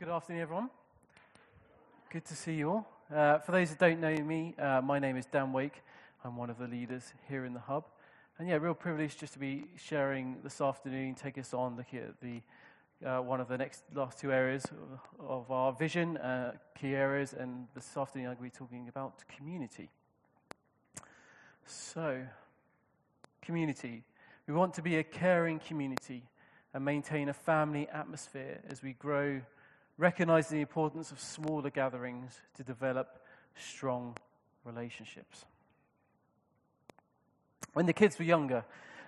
good afternoon, everyone. Good to see you all. Uh, for those that don't know me, uh, my name is Dan Wake. I'm one of the leaders here in the hub. And yeah, real privilege just to be sharing this afternoon, take us on looking at the uh, one of the next last two areas of our vision, uh, key areas, and this afternoon I'm going to be talking about community. So, community. We want to be a caring community and maintain a family atmosphere as we grow recognizing the importance of smaller gatherings to develop strong relationships. When the kids were younger,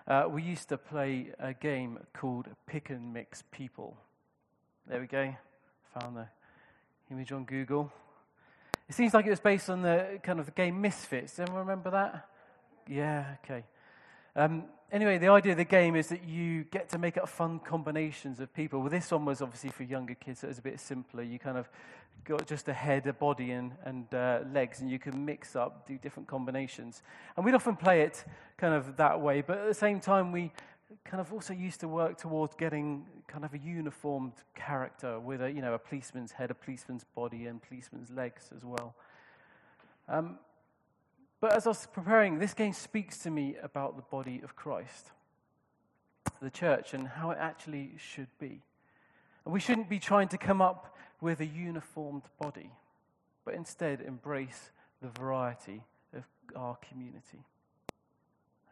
uh, we used to play a game called Pick and Mix People. There we go. Found the image on Google. It seems like it was based on the kind of the game Misfits. Anyone remember that? Yeah, okay. Um, anyway, the idea of the game is that you get to make up fun combinations of people. Well, this one was obviously for younger kids, so it was a bit simpler. You kind of got just a head, a body, and, and uh, legs, and you can mix up, do different combinations. And we'd often play it kind of that way, but at the same time, we kind of also used to work towards getting kind of a uniformed character with a, you know, a policeman's head, a policeman's body, and policeman's legs as well. Um, but as I was preparing, this game speaks to me about the body of Christ, the church, and how it actually should be. And we shouldn't be trying to come up with a uniformed body, but instead embrace the variety of our community.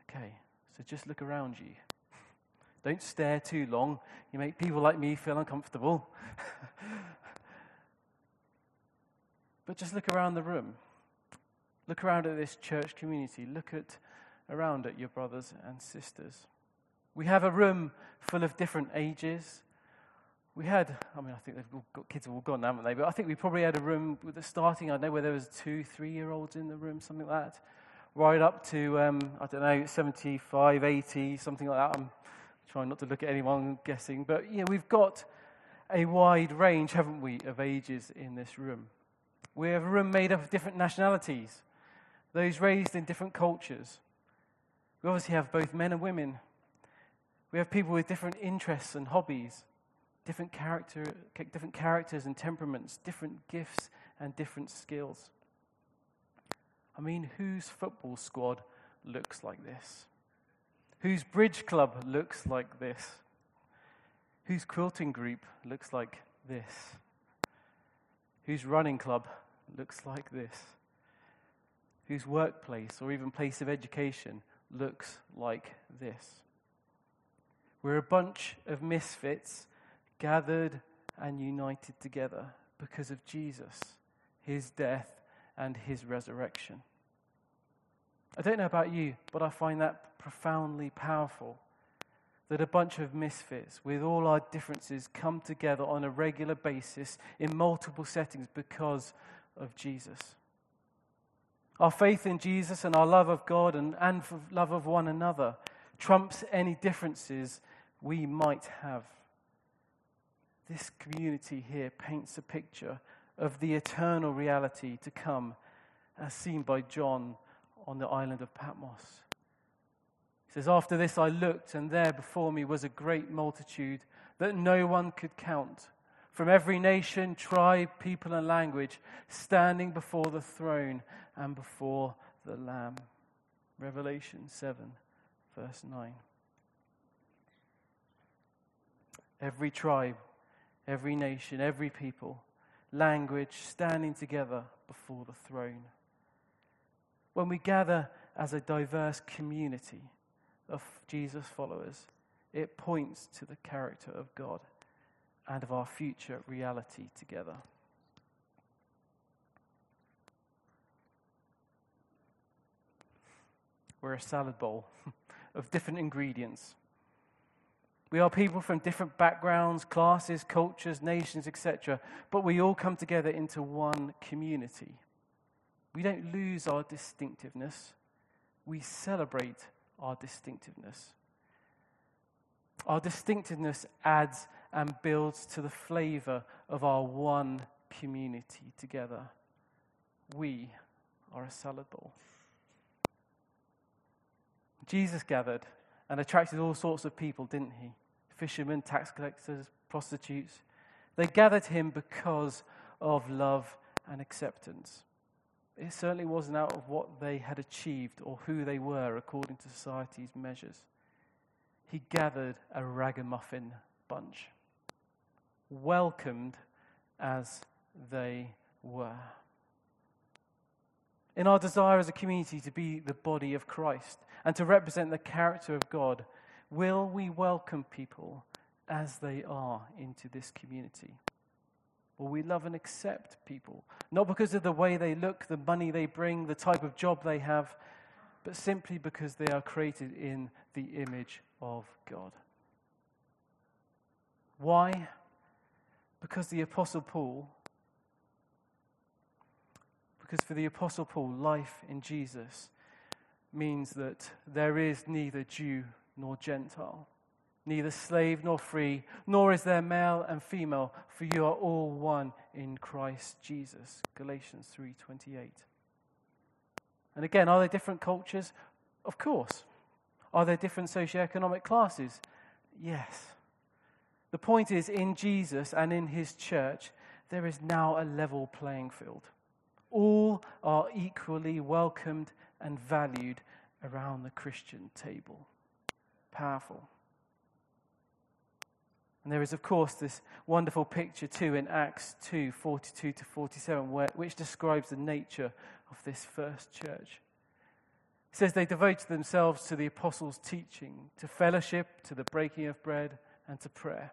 Okay, so just look around you. Don't stare too long. You make people like me feel uncomfortable. but just look around the room. Look around at this church community. Look at around at your brothers and sisters. We have a room full of different ages. We had, I mean, I think they've got, kids have all gone, haven't they? But I think we probably had a room with the starting, I don't know where there was two, three year olds in the room, something like that. Right up to, um, I don't know, 75, 80, something like that. I'm trying not to look at anyone guessing. But, yeah, we've got a wide range, haven't we, of ages in this room. We have a room made up of different nationalities those raised in different cultures. We obviously have both men and women. We have people with different interests and hobbies, different, character, different characters and temperaments, different gifts and different skills. I mean, whose football squad looks like this? Whose bridge club looks like this? Whose quilting group looks like this? Whose running club looks like this? Whose workplace or even place of education looks like this. We're a bunch of misfits gathered and united together because of Jesus, his death, and his resurrection. I don't know about you, but I find that profoundly powerful that a bunch of misfits with all our differences come together on a regular basis in multiple settings because of Jesus. Our faith in Jesus and our love of God and, and love of one another trumps any differences we might have. This community here paints a picture of the eternal reality to come as seen by John on the island of Patmos. He says, After this I looked, and there before me was a great multitude that no one could count from every nation, tribe, people, and language, standing before the throne and before the Lamb. Revelation 7, verse 9. Every tribe, every nation, every people, language standing together before the throne. When we gather as a diverse community of Jesus followers, it points to the character of God and of our future reality together. We're a salad bowl of different ingredients. We are people from different backgrounds, classes, cultures, nations, etc., but we all come together into one community. We don't lose our distinctiveness, we celebrate our distinctiveness. Our distinctiveness adds and builds to the flavor of our one community together. We are a salad bowl. Jesus gathered and attracted all sorts of people, didn't he? Fishermen, tax collectors, prostitutes. They gathered him because of love and acceptance. It certainly wasn't out of what they had achieved or who they were according to society's measures. He gathered a ragamuffin bunch, welcomed as they were. In our desire as a community to be the body of Christ and to represent the character of God, will we welcome people as they are into this community? Will we love and accept people? Not because of the way they look, the money they bring, the type of job they have, but simply because they are created in the image of God. Why? Because the Apostle Paul, because for the Apostle Paul, life in Jesus means that there is neither Jew nor Gentile, neither slave nor free, nor is there male and female, for you are all one in Christ Jesus. Galatians 3:28. And again, are there different cultures? Of course. Are there different socioeconomic classes? Yes. The point is, in Jesus and in his church, there is now a level playing field. All are equally welcomed and valued around the Christian table. Powerful. And there is, of course, this wonderful picture too in Acts 2 42 to 47, where, which describes the nature of this first church. It says they devoted themselves to the apostles' teaching, to fellowship, to the breaking of bread, and to prayer.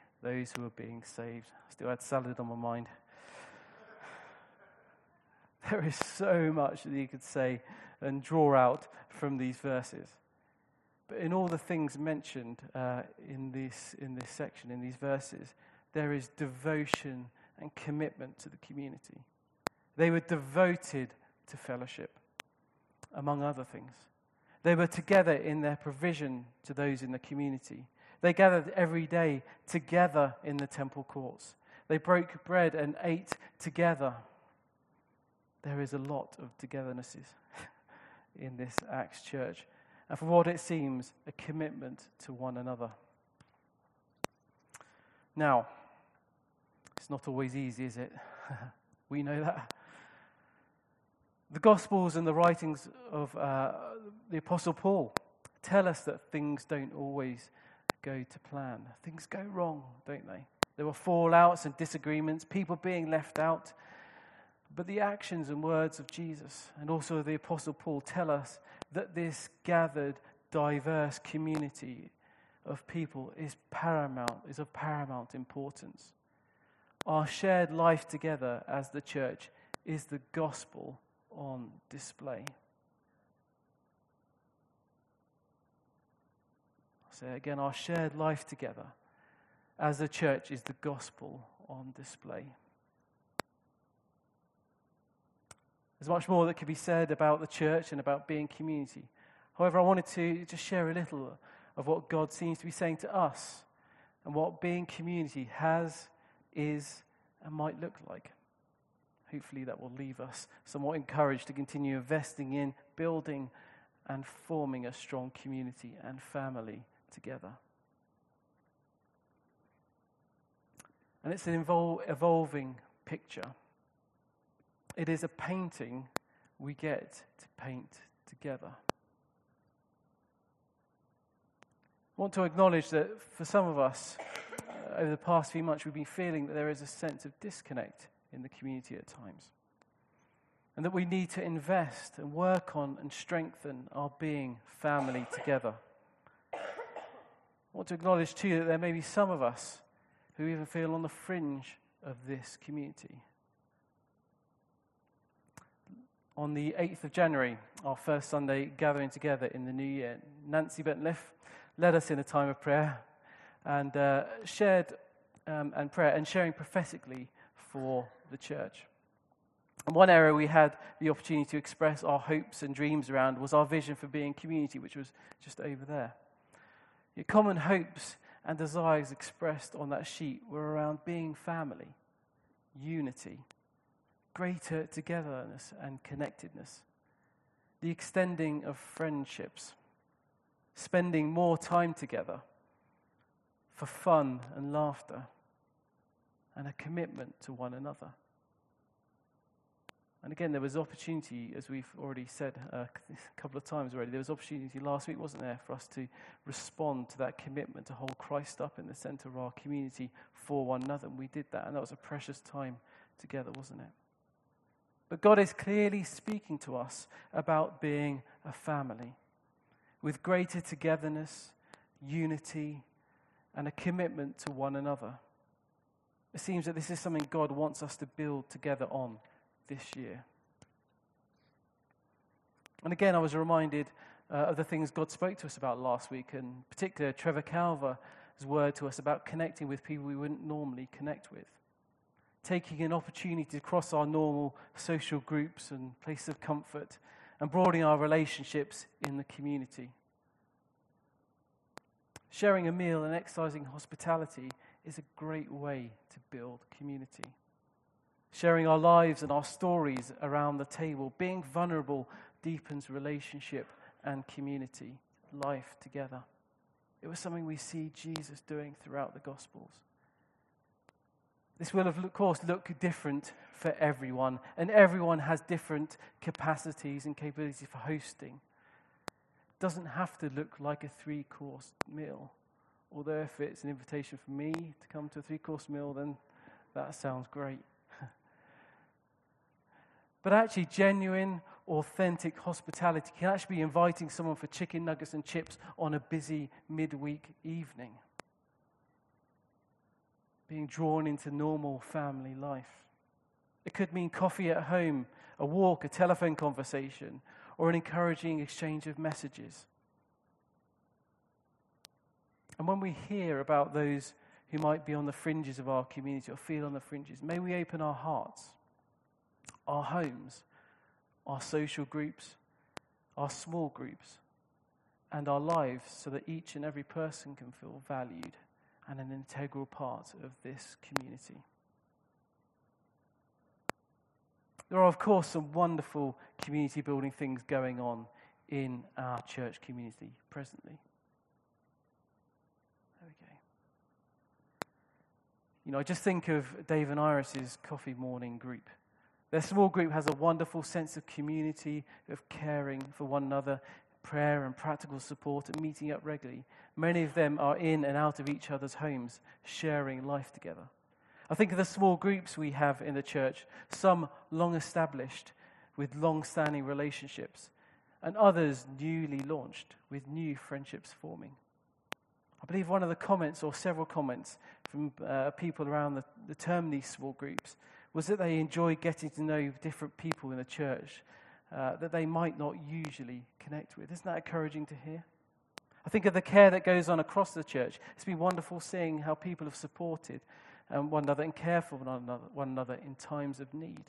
those who were being saved. I still had salad on my mind. There is so much that you could say and draw out from these verses. But in all the things mentioned uh, in, this, in this section, in these verses, there is devotion and commitment to the community. They were devoted to fellowship among other things. They were together in their provision to those in the community. They gathered every day together in the temple courts. They broke bread and ate together. There is a lot of togethernesses in this Acts church. And for what it seems, a commitment to one another. Now, it's not always easy, is it? we know that. The Gospels and the writings of uh, the Apostle Paul tell us that things don't always go to plan. Things go wrong, don't they? There were fallouts and disagreements, people being left out. But the actions and words of Jesus and also the Apostle Paul tell us that this gathered, diverse community of people is paramount, is of paramount importance. Our shared life together as the church is the gospel on display. I'll say again, our shared life together as a church is the gospel on display. There's much more that could be said about the church and about being community. However, I wanted to just share a little of what God seems to be saying to us and what being community has, is, and might look like hopefully that will leave us somewhat encouraged to continue investing in building and forming a strong community and family together. And it's an evol- evolving picture. It is a painting we get to paint together. I want to acknowledge that for some of us, uh, over the past few months, we've been feeling that there is a sense of disconnect in the community at times. And that we need to invest and work on and strengthen our being family together. I want to acknowledge too that there may be some of us who even feel on the fringe of this community. On the 8th of January, our first Sunday gathering together in the new year, Nancy Bentliff led us in a time of prayer and uh, shared um, and prayer and sharing prophetically for the church. And one area we had the opportunity to express our hopes and dreams around was our vision for being community, which was just over there. Your common hopes and desires expressed on that sheet were around being family, unity, greater togetherness and connectedness, the extending of friendships, spending more time together for fun and laughter, and a commitment to one another. And again, there was opportunity, as we've already said uh, a couple of times already, there was opportunity last week, wasn't there, for us to respond to that commitment to hold Christ up in the center of our community for one another. And we did that, and that was a precious time together, wasn't it? But God is clearly speaking to us about being a family with greater togetherness, unity, and a commitment to one another. It seems that this is something God wants us to build together on this year. And again, I was reminded uh, of the things God spoke to us about last week, and particularly Trevor Calver's word to us about connecting with people we wouldn't normally connect with. Taking an opportunity to cross our normal social groups and places of comfort and broadening our relationships in the community. Sharing a meal and exercising hospitality is a great way to build community. Sharing our lives and our stories around the table, being vulnerable, deepens relationship and community, life together. It was something we see Jesus doing throughout the Gospels. This will, of course, look different for everyone, and everyone has different capacities and capabilities for hosting It doesn't have to look like a three course meal. Although, if it's an invitation for me to come to a three course meal, then that sounds great. But actually, genuine, authentic hospitality can actually be inviting someone for chicken nuggets and chips on a busy midweek evening. Being drawn into normal family life. It could mean coffee at home, a walk, a telephone conversation, or an encouraging exchange of messages. And when we hear about those who might be on the fringes of our community or feel on the fringes, may we open our hearts, our homes, our social groups, our small groups, and our lives so that each and every person can feel valued and an integral part of this community. There are, of course, some wonderful community building things going on in our church community presently. There we go. You know, I just think of Dave and Iris's coffee morning group. Their small group has a wonderful sense of community, of caring for one another, prayer and practical support, and meeting up regularly. Many of them are in and out of each other's homes, sharing life together. I think of the small groups we have in the church, some long established with long standing relationships, and others newly launched with new friendships forming. I believe one of the comments, or several comments from uh, people around the, the term these small groups, was that they enjoy getting to know different people in the church uh, that they might not usually connect with. Isn't that encouraging to hear? I think of the care that goes on across the church. It's been wonderful seeing how people have supported um, one another and care for one another, one another in times of need.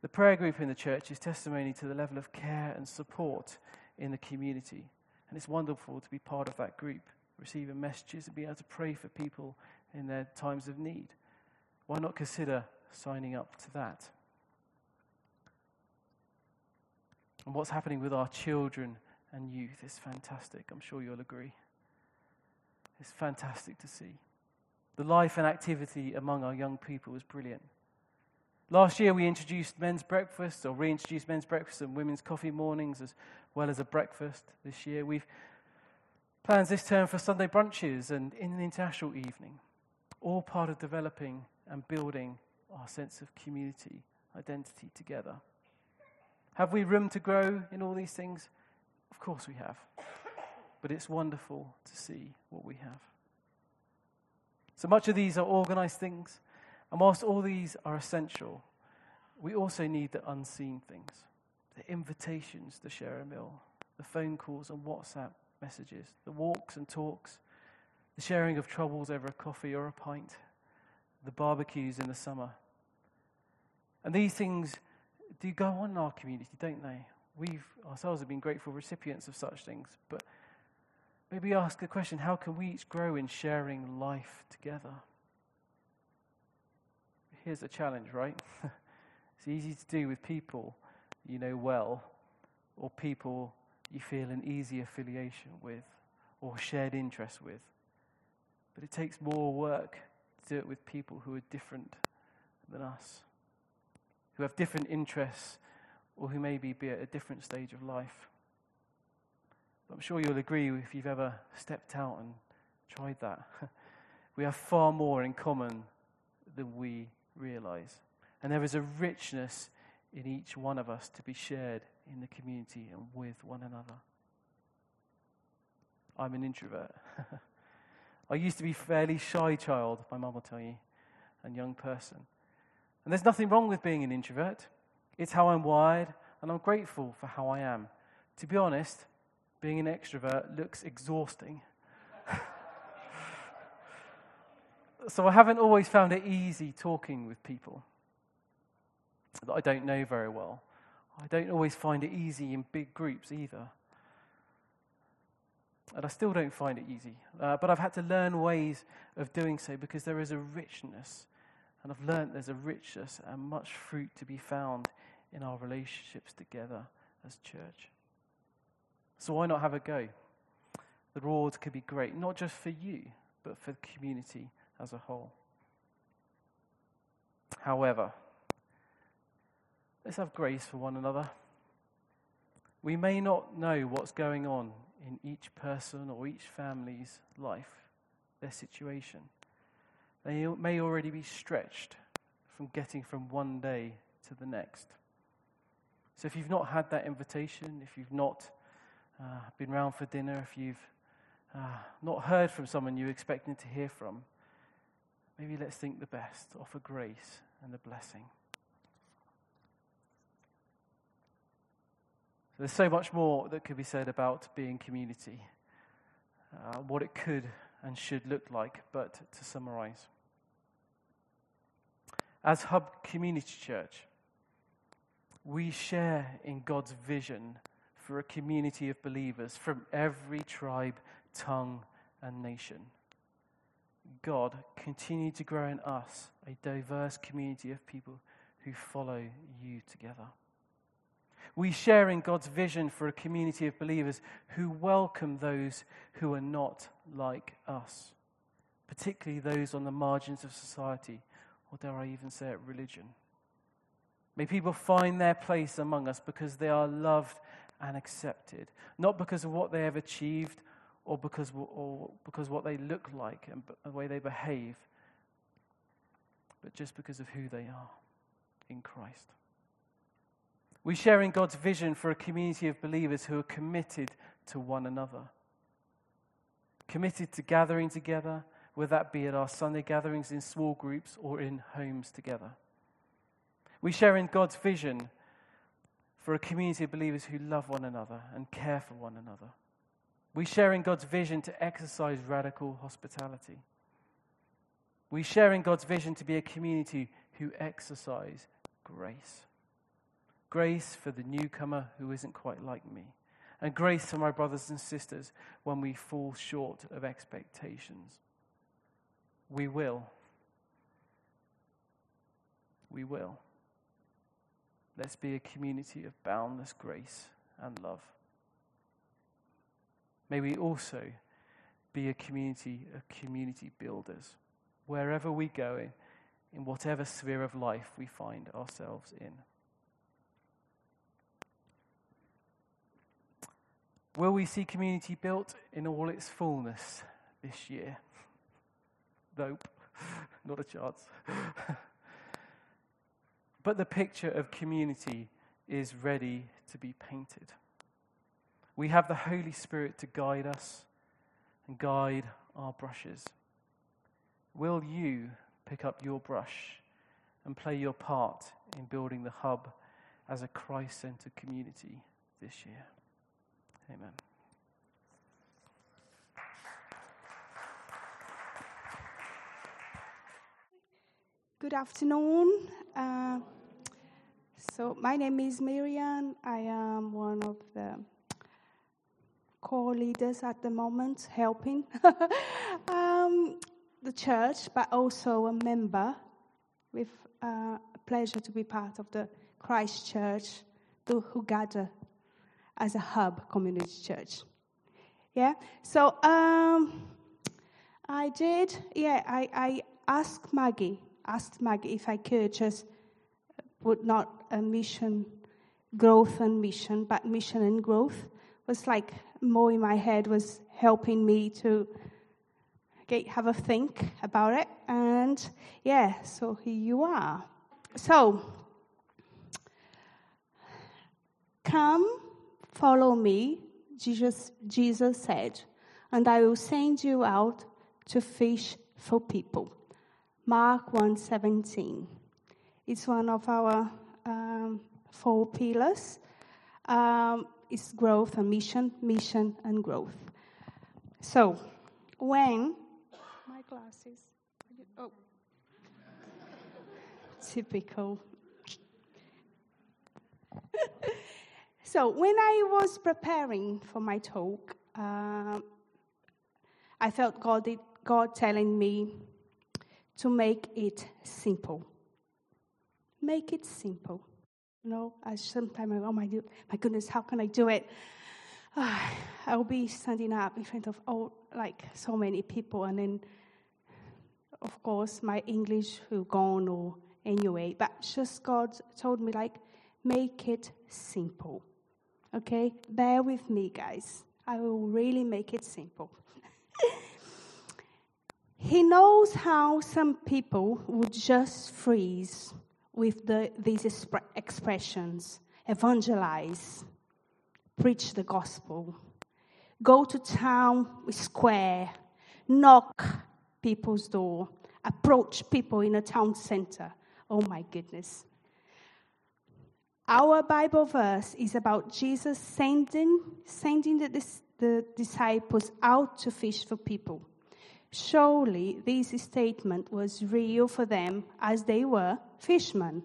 The prayer group in the church is testimony to the level of care and support in the community. And it's wonderful to be part of that group, receiving messages and be able to pray for people in their times of need. Why not consider signing up to that? And what's happening with our children and youth is fantastic. I'm sure you'll agree. It's fantastic to see. The life and activity among our young people is brilliant. Last year, we introduced men's breakfast, or reintroduced men's breakfast and women's coffee mornings, as well as a breakfast this year. We've plans this term for Sunday brunches and in an international evening, all part of developing and building our sense of community, identity together. Have we room to grow in all these things? Of course we have. But it's wonderful to see what we have. So much of these are organized things, and whilst all these are essential, we also need the unseen things the invitations to share a meal, the phone calls and WhatsApp messages, the walks and talks, the the sharing of troubles over a coffee or a pint, the barbecues in the summer. And these things do go on in our community, don't they? We've ourselves have been grateful recipients of such things, but maybe ask the question how can we each grow in sharing life together? Here's a challenge, right? it's easy to do with people you know well or people you feel an easy affiliation with or shared interest with. But it takes more work do it with people who are different than us, who have different interests, or who maybe be at a different stage of life. But I'm sure you'll agree if you've ever stepped out and tried that. we have far more in common than we realize. And there is a richness in each one of us to be shared in the community and with one another. I'm an introvert. I used to be a fairly shy child, my mum will tell you, and young person. And there's nothing wrong with being an introvert. It's how I'm wired, and I'm grateful for how I am. To be honest, being an extrovert looks exhausting. so I haven't always found it easy talking with people that I don't know very well. I don't always find it easy in big groups either. And I still don't find it easy. Uh, but I've had to learn ways of doing so because there is a richness. And I've learned there's a richness and much fruit to be found in our relationships together as church. So why not have a go? The rewards could be great, not just for you, but for the community as a whole. However, let's have grace for one another. We may not know what's going on in each person or each family's life, their situation. They may already be stretched from getting from one day to the next. So if you've not had that invitation, if you've not uh, been round for dinner, if you've uh, not heard from someone you're expecting to hear from, maybe let's think the best, offer grace and the blessing. There's so much more that could be said about being community, uh, what it could and should look like, but to summarize. As Hub Community Church, we share in God's vision for a community of believers from every tribe, tongue, and nation. God, continue to grow in us a diverse community of people who follow you together. We share in God's vision for a community of believers who welcome those who are not like us, particularly those on the margins of society, or dare I even say it, religion. May people find their place among us because they are loved and accepted, not because of what they have achieved or because, or because what they look like and the way they behave, but just because of who they are in Christ. We share in God's vision for a community of believers who are committed to one another. Committed to gathering together, whether that be at our Sunday gatherings in small groups or in homes together. We share in God's vision for a community of believers who love one another and care for one another. We share in God's vision to exercise radical hospitality. We share in God's vision to be a community who exercise grace grace for the newcomer who isn't quite like me, and grace for my brothers and sisters when we fall short of expectations. We will. We will. Let's be a community of boundless grace and love. May we also be a community of community builders wherever we go, in whatever sphere of life we find ourselves in. Will we see community built in all its fullness this year? Nope, not a chance. but the picture of community is ready to be painted. We have the Holy Spirit to guide us and guide our brushes. Will you pick up your brush and play your part in building the hub as a Christ centered community this year? Amen. Good afternoon. Uh, so, my name is Marianne. I am one of the core leaders at the moment, helping um, the church, but also a member with uh, a pleasure to be part of the Christ Church, the Hugada as a hub community church. Yeah. So um, I did. Yeah. I, I asked Maggie. Asked Maggie if I could just put not a mission, growth and mission, but mission and growth was like more in my head was helping me to get, have a think about it. And yeah, so here you are. So come, follow me, Jesus, Jesus said, and I will send you out to fish for people. Mark 1:17. It's one of our um, four pillars. Um, it's growth and mission, mission and growth. So, when my glasses, oh, typical. So, when I was preparing for my talk, uh, I felt God, God telling me to make it simple. Make it simple. You know, I sometimes, oh my, my goodness, how can I do it? Uh, I'll be standing up in front of all, like so many people, and then, of course, my English will go or anyway. But just God told me, like, make it simple. Okay, bear with me, guys. I will really make it simple. he knows how some people would just freeze with the, these expressions evangelize, preach the gospel, go to town square, knock people's door, approach people in a town center. Oh my goodness. Our Bible verse is about Jesus sending, sending the, the disciples out to fish for people. Surely this statement was real for them as they were fishermen.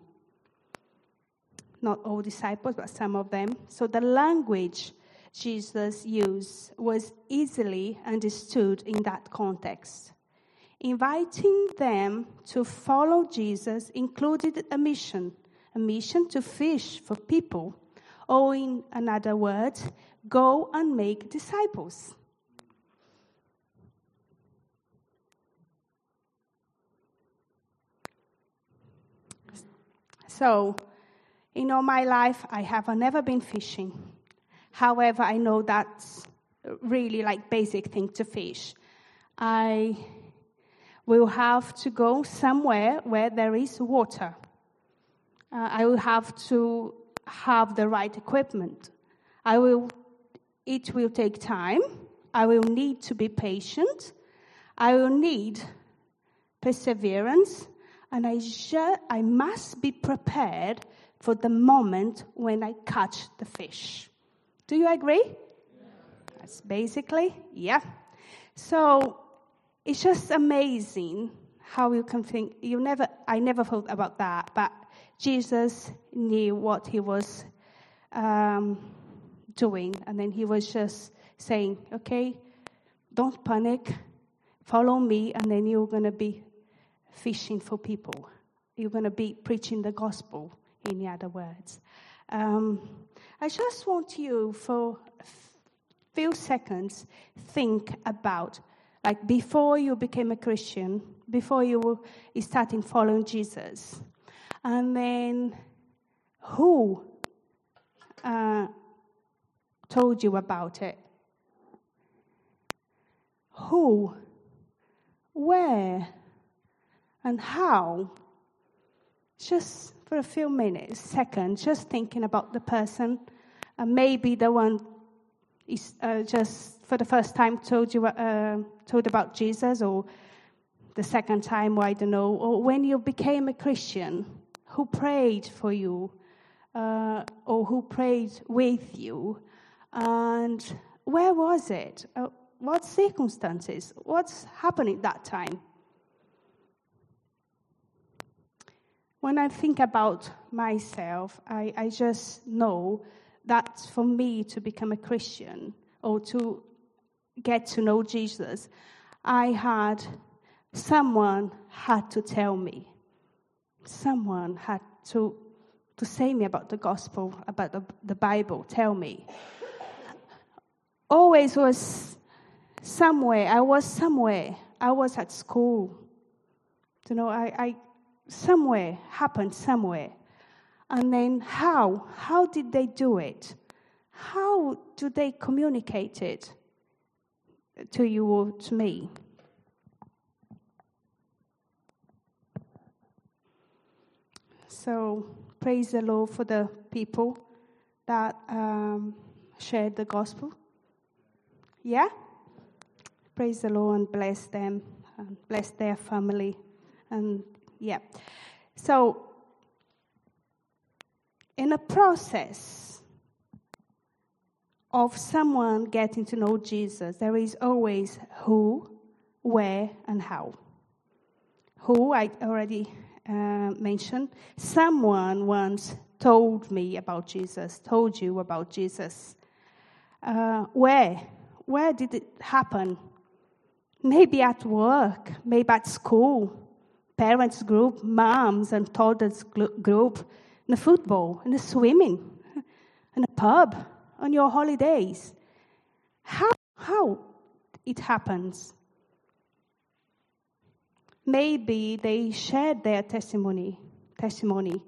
Not all disciples, but some of them. So the language Jesus used was easily understood in that context. Inviting them to follow Jesus included a mission, a mission to fish for people, or in another word, go and make disciples. So, in all my life, I have never been fishing. However, I know that's really like basic thing to fish. I will have to go somewhere where there is water. Uh, I will have to have the right equipment. I will, it will take time. I will need to be patient. I will need perseverance and I, ju- I must be prepared for the moment when I catch the fish. Do you agree? Yeah. That's basically, yeah. So it's just amazing how you can think. You never, I never thought about that, but Jesus knew what he was um, doing, and then he was just saying, "Okay, don't panic, follow me, and then you're going to be fishing for people. You're going to be preaching the gospel, in other words. Um, I just want you for a few seconds think about like before you became a Christian, before you were starting following Jesus, and then who uh, told you about it? Who? Where? and how, just for a few minutes, seconds, just thinking about the person, and maybe the one is uh, just for the first time told you uh, told about Jesus, or the second time, or I don't know, or when you became a Christian, who prayed for you, uh, or who prayed with you, and where was it? Uh, what circumstances? What's happening that time? when I think about myself, I, I just know that for me to become a Christian or to get to know Jesus, I had someone had to tell me. Someone had to to say me about the gospel, about the, the Bible, tell me. Always was somewhere, I was somewhere, I was at school. You know, I, I somewhere happened somewhere. And then how? How did they do it? How do they communicate it to you or to me? So praise the Lord for the people that um, shared the gospel. Yeah? Praise the Lord and bless them and bless their family. And yeah. So, in a process of someone getting to know Jesus, there is always who, where, and how. Who, I already uh, mentioned. Someone once told me about Jesus, told you about Jesus. Uh, where? Where did it happen? Maybe at work, maybe at school, parents' group, moms and toddlers group, in the football, in the swimming, in a pub, on your holidays. How, how it happens? Maybe they shared their testimony, testimony.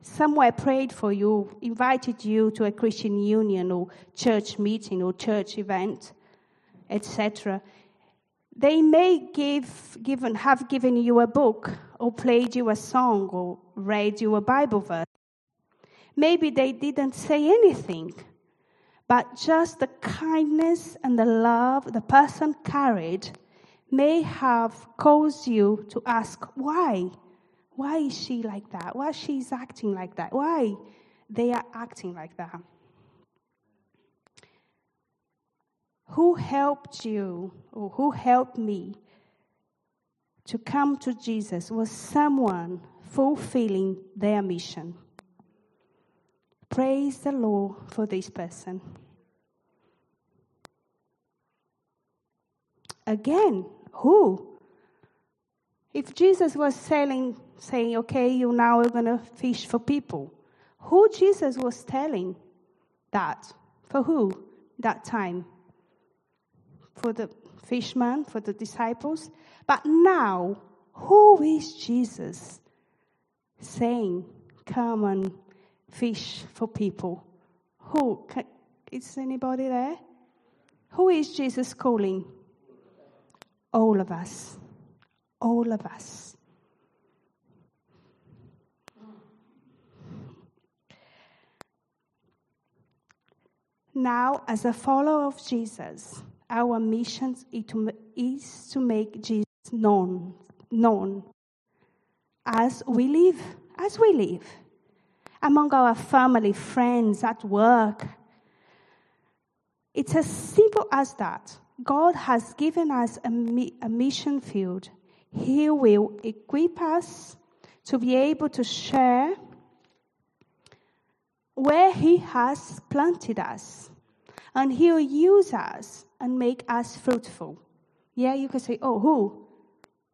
Somewhere prayed for you, invited you to a Christian union or church meeting or church event, etc. They may give, given, have given you a book or played you a song or read you a Bible verse. Maybe they didn't say anything, but just the kindness and the love the person carried may have caused you to ask why. Why is she like that? Why she's acting like that? Why they are acting like that? Who helped you or who helped me to come to Jesus was someone fulfilling their mission. Praise the Lord for this person. Again, who? If Jesus was saying, saying, okay, you now are going to fish for people, who Jesus was telling that? For who that time? For the fishermen, for the disciples? But now, who is Jesus saying, come and fish for people? Who? Is anybody there? Who is Jesus calling? All of us. All of us. Now, as a follower of Jesus, our mission is to make Jesus known, known as we live, as we live among our family, friends, at work. It's as simple as that. God has given us a, a mission field. He will equip us to be able to share where He has planted us. And He'll use us and make us fruitful. Yeah, you can say, oh, who?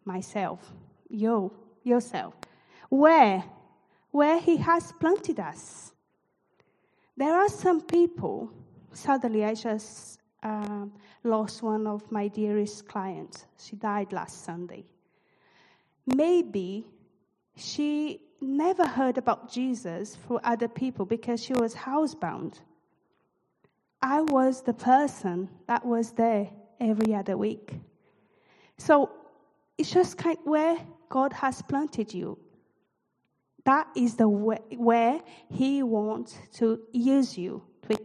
Myself. You, yourself. Where? Where He has planted us. There are some people, suddenly I just um, lost one of my dearest clients. She died last Sunday. Maybe she never heard about Jesus for other people because she was housebound. I was the person that was there every other week. So it's just kind of where God has planted you. That is the way, where He wants to use you to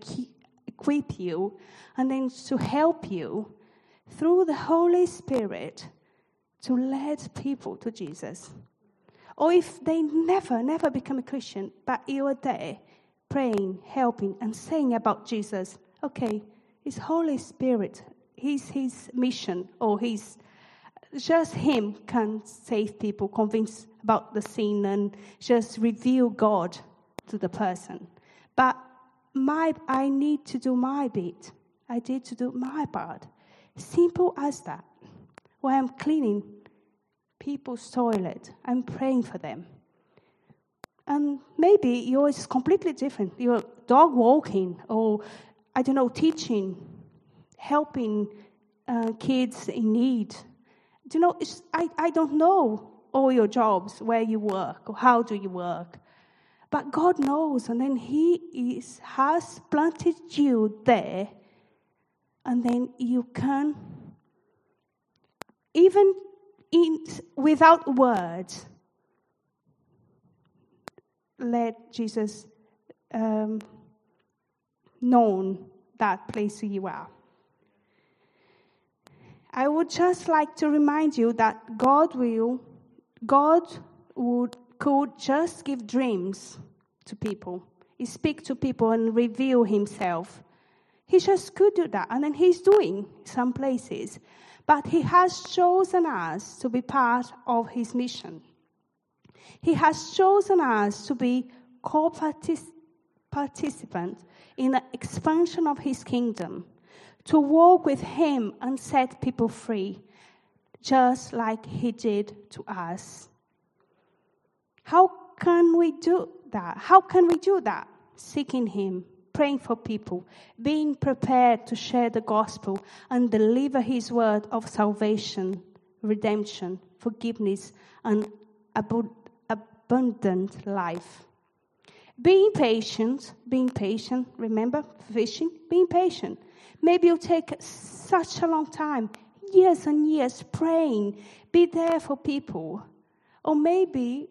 equip you and then to help you through the Holy Spirit to lead people to Jesus. Or if they never, never become a Christian, but you are there praying, helping, and saying about Jesus, okay, it's Holy Spirit, He's His mission or His just Him can save people, convince about the sin, and just reveal God to the person. But my, I need to do my bit. I need to do my part. Simple as that. When I'm cleaning people's toilet, I'm praying for them. And maybe yours is completely different. You're dog walking, or I don't know, teaching, helping uh, kids in need. Do you know, I, I don't know all your jobs, where you work, or how do you work. But God knows, and then He is, has planted you there, and then you can, even in, without words, let Jesus um, known that place you are. I would just like to remind you that God will, God would, could just give dreams to people. He speak to people and reveal himself. He just could do that, and then he's doing some places. But he has chosen us to be part of his mission. He has chosen us to be co participants in the expansion of His kingdom, to walk with Him and set people free, just like He did to us. How can we do that? How can we do that? Seeking Him, praying for people, being prepared to share the gospel and deliver His word of salvation, redemption, forgiveness, and abundant life. Being patient, being patient, remember fishing? Being patient. Maybe you'll take such a long time, years and years praying, be there for people. Or maybe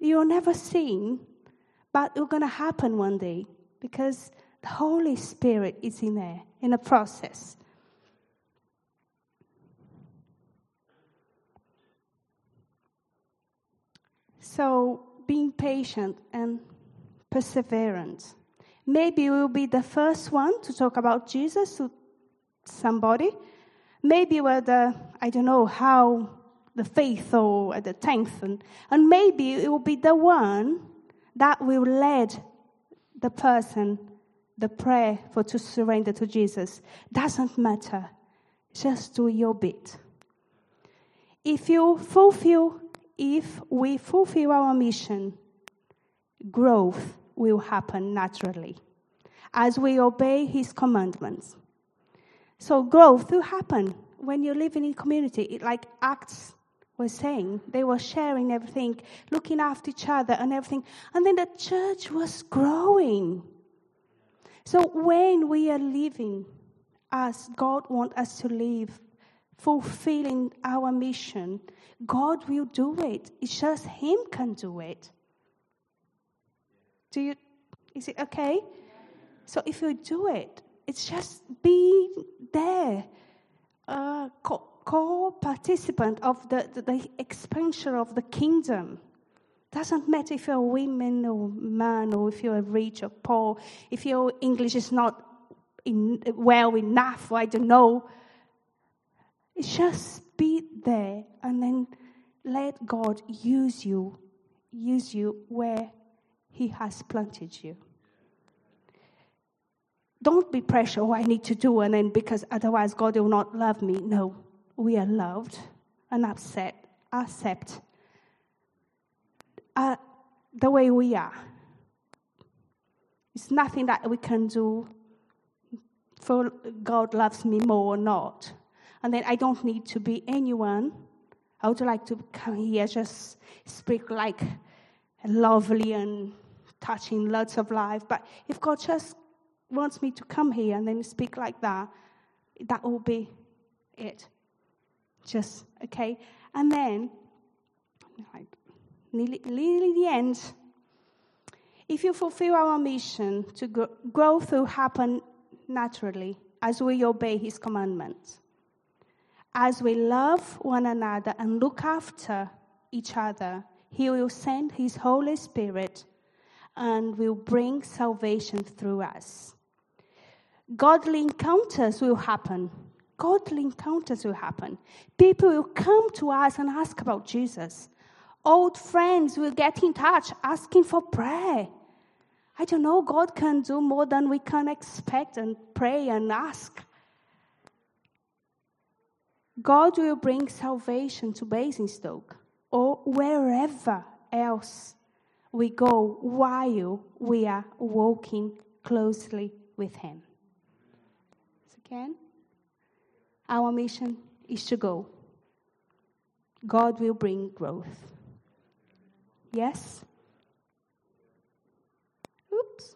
you're never seen, but it's going to happen one day because the Holy Spirit is in there in the process. So, being patient and perseverant. Maybe we'll be the first one to talk about Jesus to somebody. Maybe we're the, I don't know how, the faith or at the tenth. And, and maybe it will be the one that will lead the person, the prayer for to surrender to Jesus. Doesn't matter. Just do your bit. If you fulfill if we fulfill our mission, growth will happen naturally as we obey His commandments. So, growth will happen when you're living in community. It, like Acts was saying, they were sharing everything, looking after each other and everything. And then the church was growing. So, when we are living as God wants us to live, fulfilling our mission, God will do it. It's just Him can do it. Do you? Is it okay? So if you do it, it's just be there, co-participant of the, the, the expansion of the kingdom. Doesn't matter if you're a woman or man, or if you're rich or poor, if your English is not in, well enough, or I don't know. Just be there and then let God use you, use you where He has planted you. Don't be pressure, oh, I need to do, and then because otherwise God will not love me. No, we are loved and accept, accept uh, the way we are. It's nothing that we can do for God loves me more or not. And then I don't need to be anyone. I would like to come here, just speak like lovely and touching lots of life. But if God just wants me to come here and then speak like that, that will be it. Just, okay? And then, nearly, nearly the end, if you fulfill our mission to grow, growth will happen naturally as we obey his commandments as we love one another and look after each other, He will send His Holy Spirit and will bring salvation through us. Godly encounters will happen. Godly encounters will happen. People will come to us and ask about Jesus. Old friends will get in touch asking for prayer. I don't know, God can do more than we can expect and pray and ask. God will bring salvation to Basingstoke or wherever else we go while we are walking closely with Him. Again, our mission is to go. God will bring growth. Yes? Oops.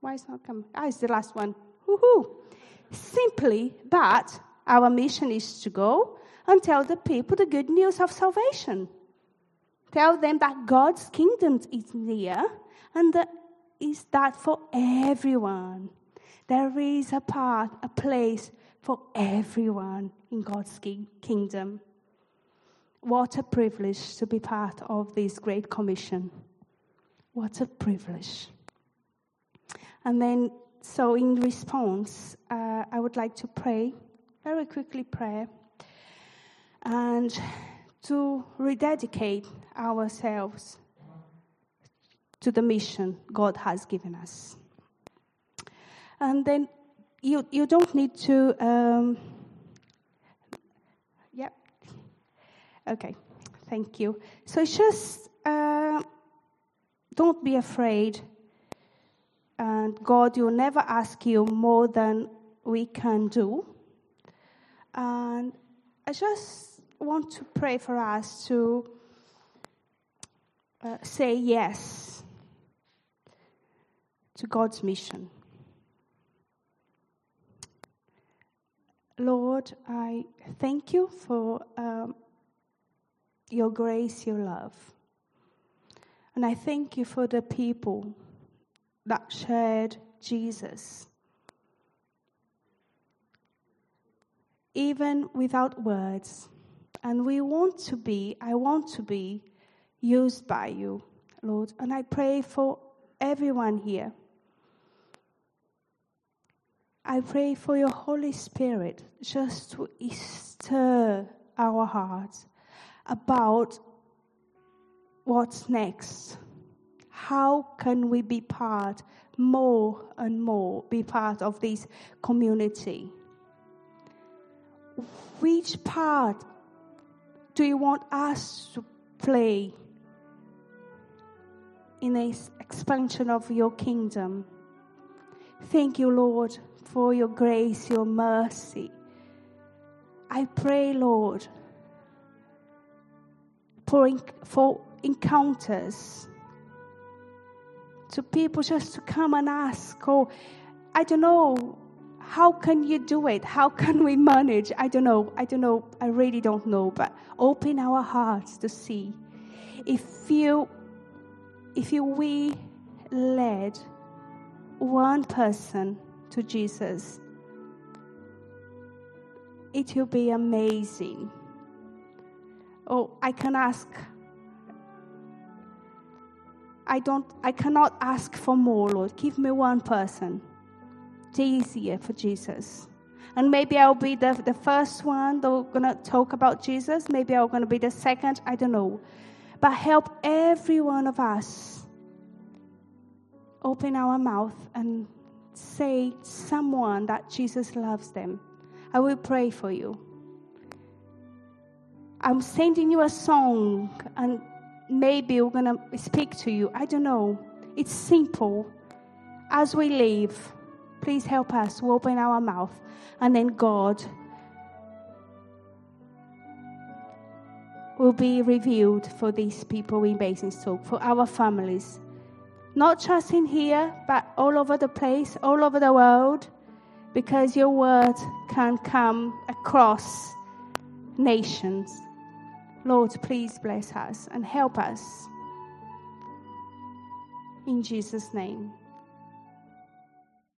Why is not coming? Ah, it's the last one. Woohoo! Simply that our mission is to go and tell the people the good news of salvation. Tell them that God's kingdom is near and that is that for everyone. There is a path, a place for everyone in God's kingdom. What a privilege to be part of this great commission. What a privilege. And then, so in response, uh, I would like to pray, very quickly pray, and to rededicate ourselves to the mission God has given us. And then you, you don't need to. Um, yep. Okay. Thank you. So just uh, don't be afraid. And God will never ask you more than we can do. And I just want to pray for us to uh, say yes to God's mission. Lord, I thank you for um, your grace, your love. And I thank you for the people that shared Jesus. Even without words. And we want to be, I want to be used by you, Lord. And I pray for everyone here. I pray for your Holy Spirit just to stir our hearts about what's next. How can we be part, more and more, be part of this community? Which part do you want us to play in this expansion of your kingdom? Thank you, Lord, for your grace, your mercy. I pray, Lord, for, for encounters to people just to come and ask, oh, I don't know, how can you do it? How can we manage? I don't know. I don't know. I really don't know. But open our hearts to see. If you, if you we led one person to Jesus, it will be amazing. Oh, I can ask. I don't I cannot ask for more, Lord. Give me one person. It's easier for Jesus. And maybe I'll be the, the first one that's gonna talk about Jesus. Maybe I'm gonna be the second. I don't know. But help every one of us open our mouth and say someone that Jesus loves them. I will pray for you. I'm sending you a song and maybe we're going to speak to you. I don't know. It's simple. As we leave, please help us to open our mouth and then God will be revealed for these people in Basingstoke, for our families not just in here, but all over the place, all over the world, because your word can come across nations. Lord, please bless us and help us. In Jesus' name.